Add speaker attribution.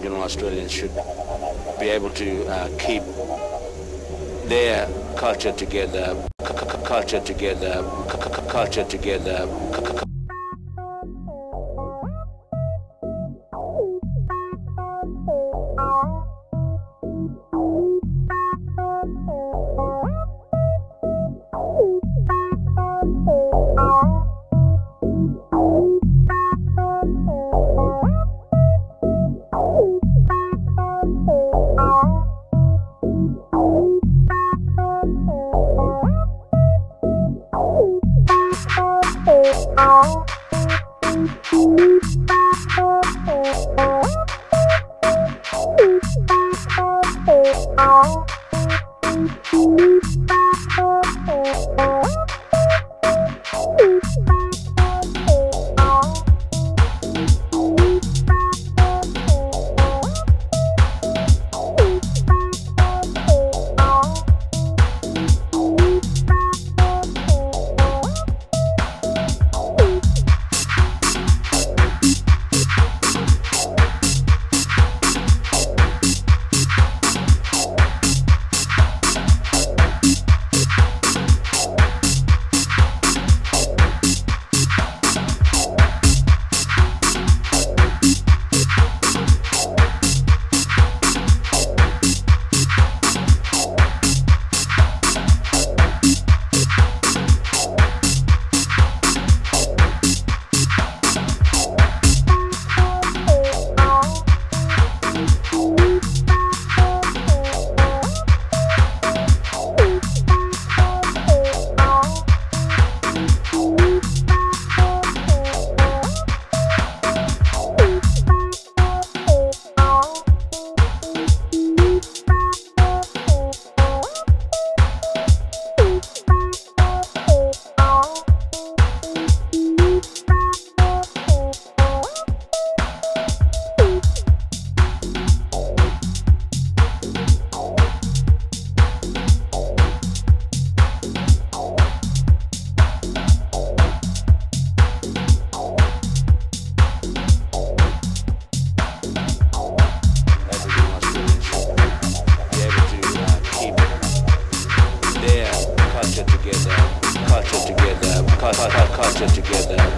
Speaker 1: Aboriginal Australians should be able to uh, keep their culture together, culture together, culture together.
Speaker 2: Oh sit together.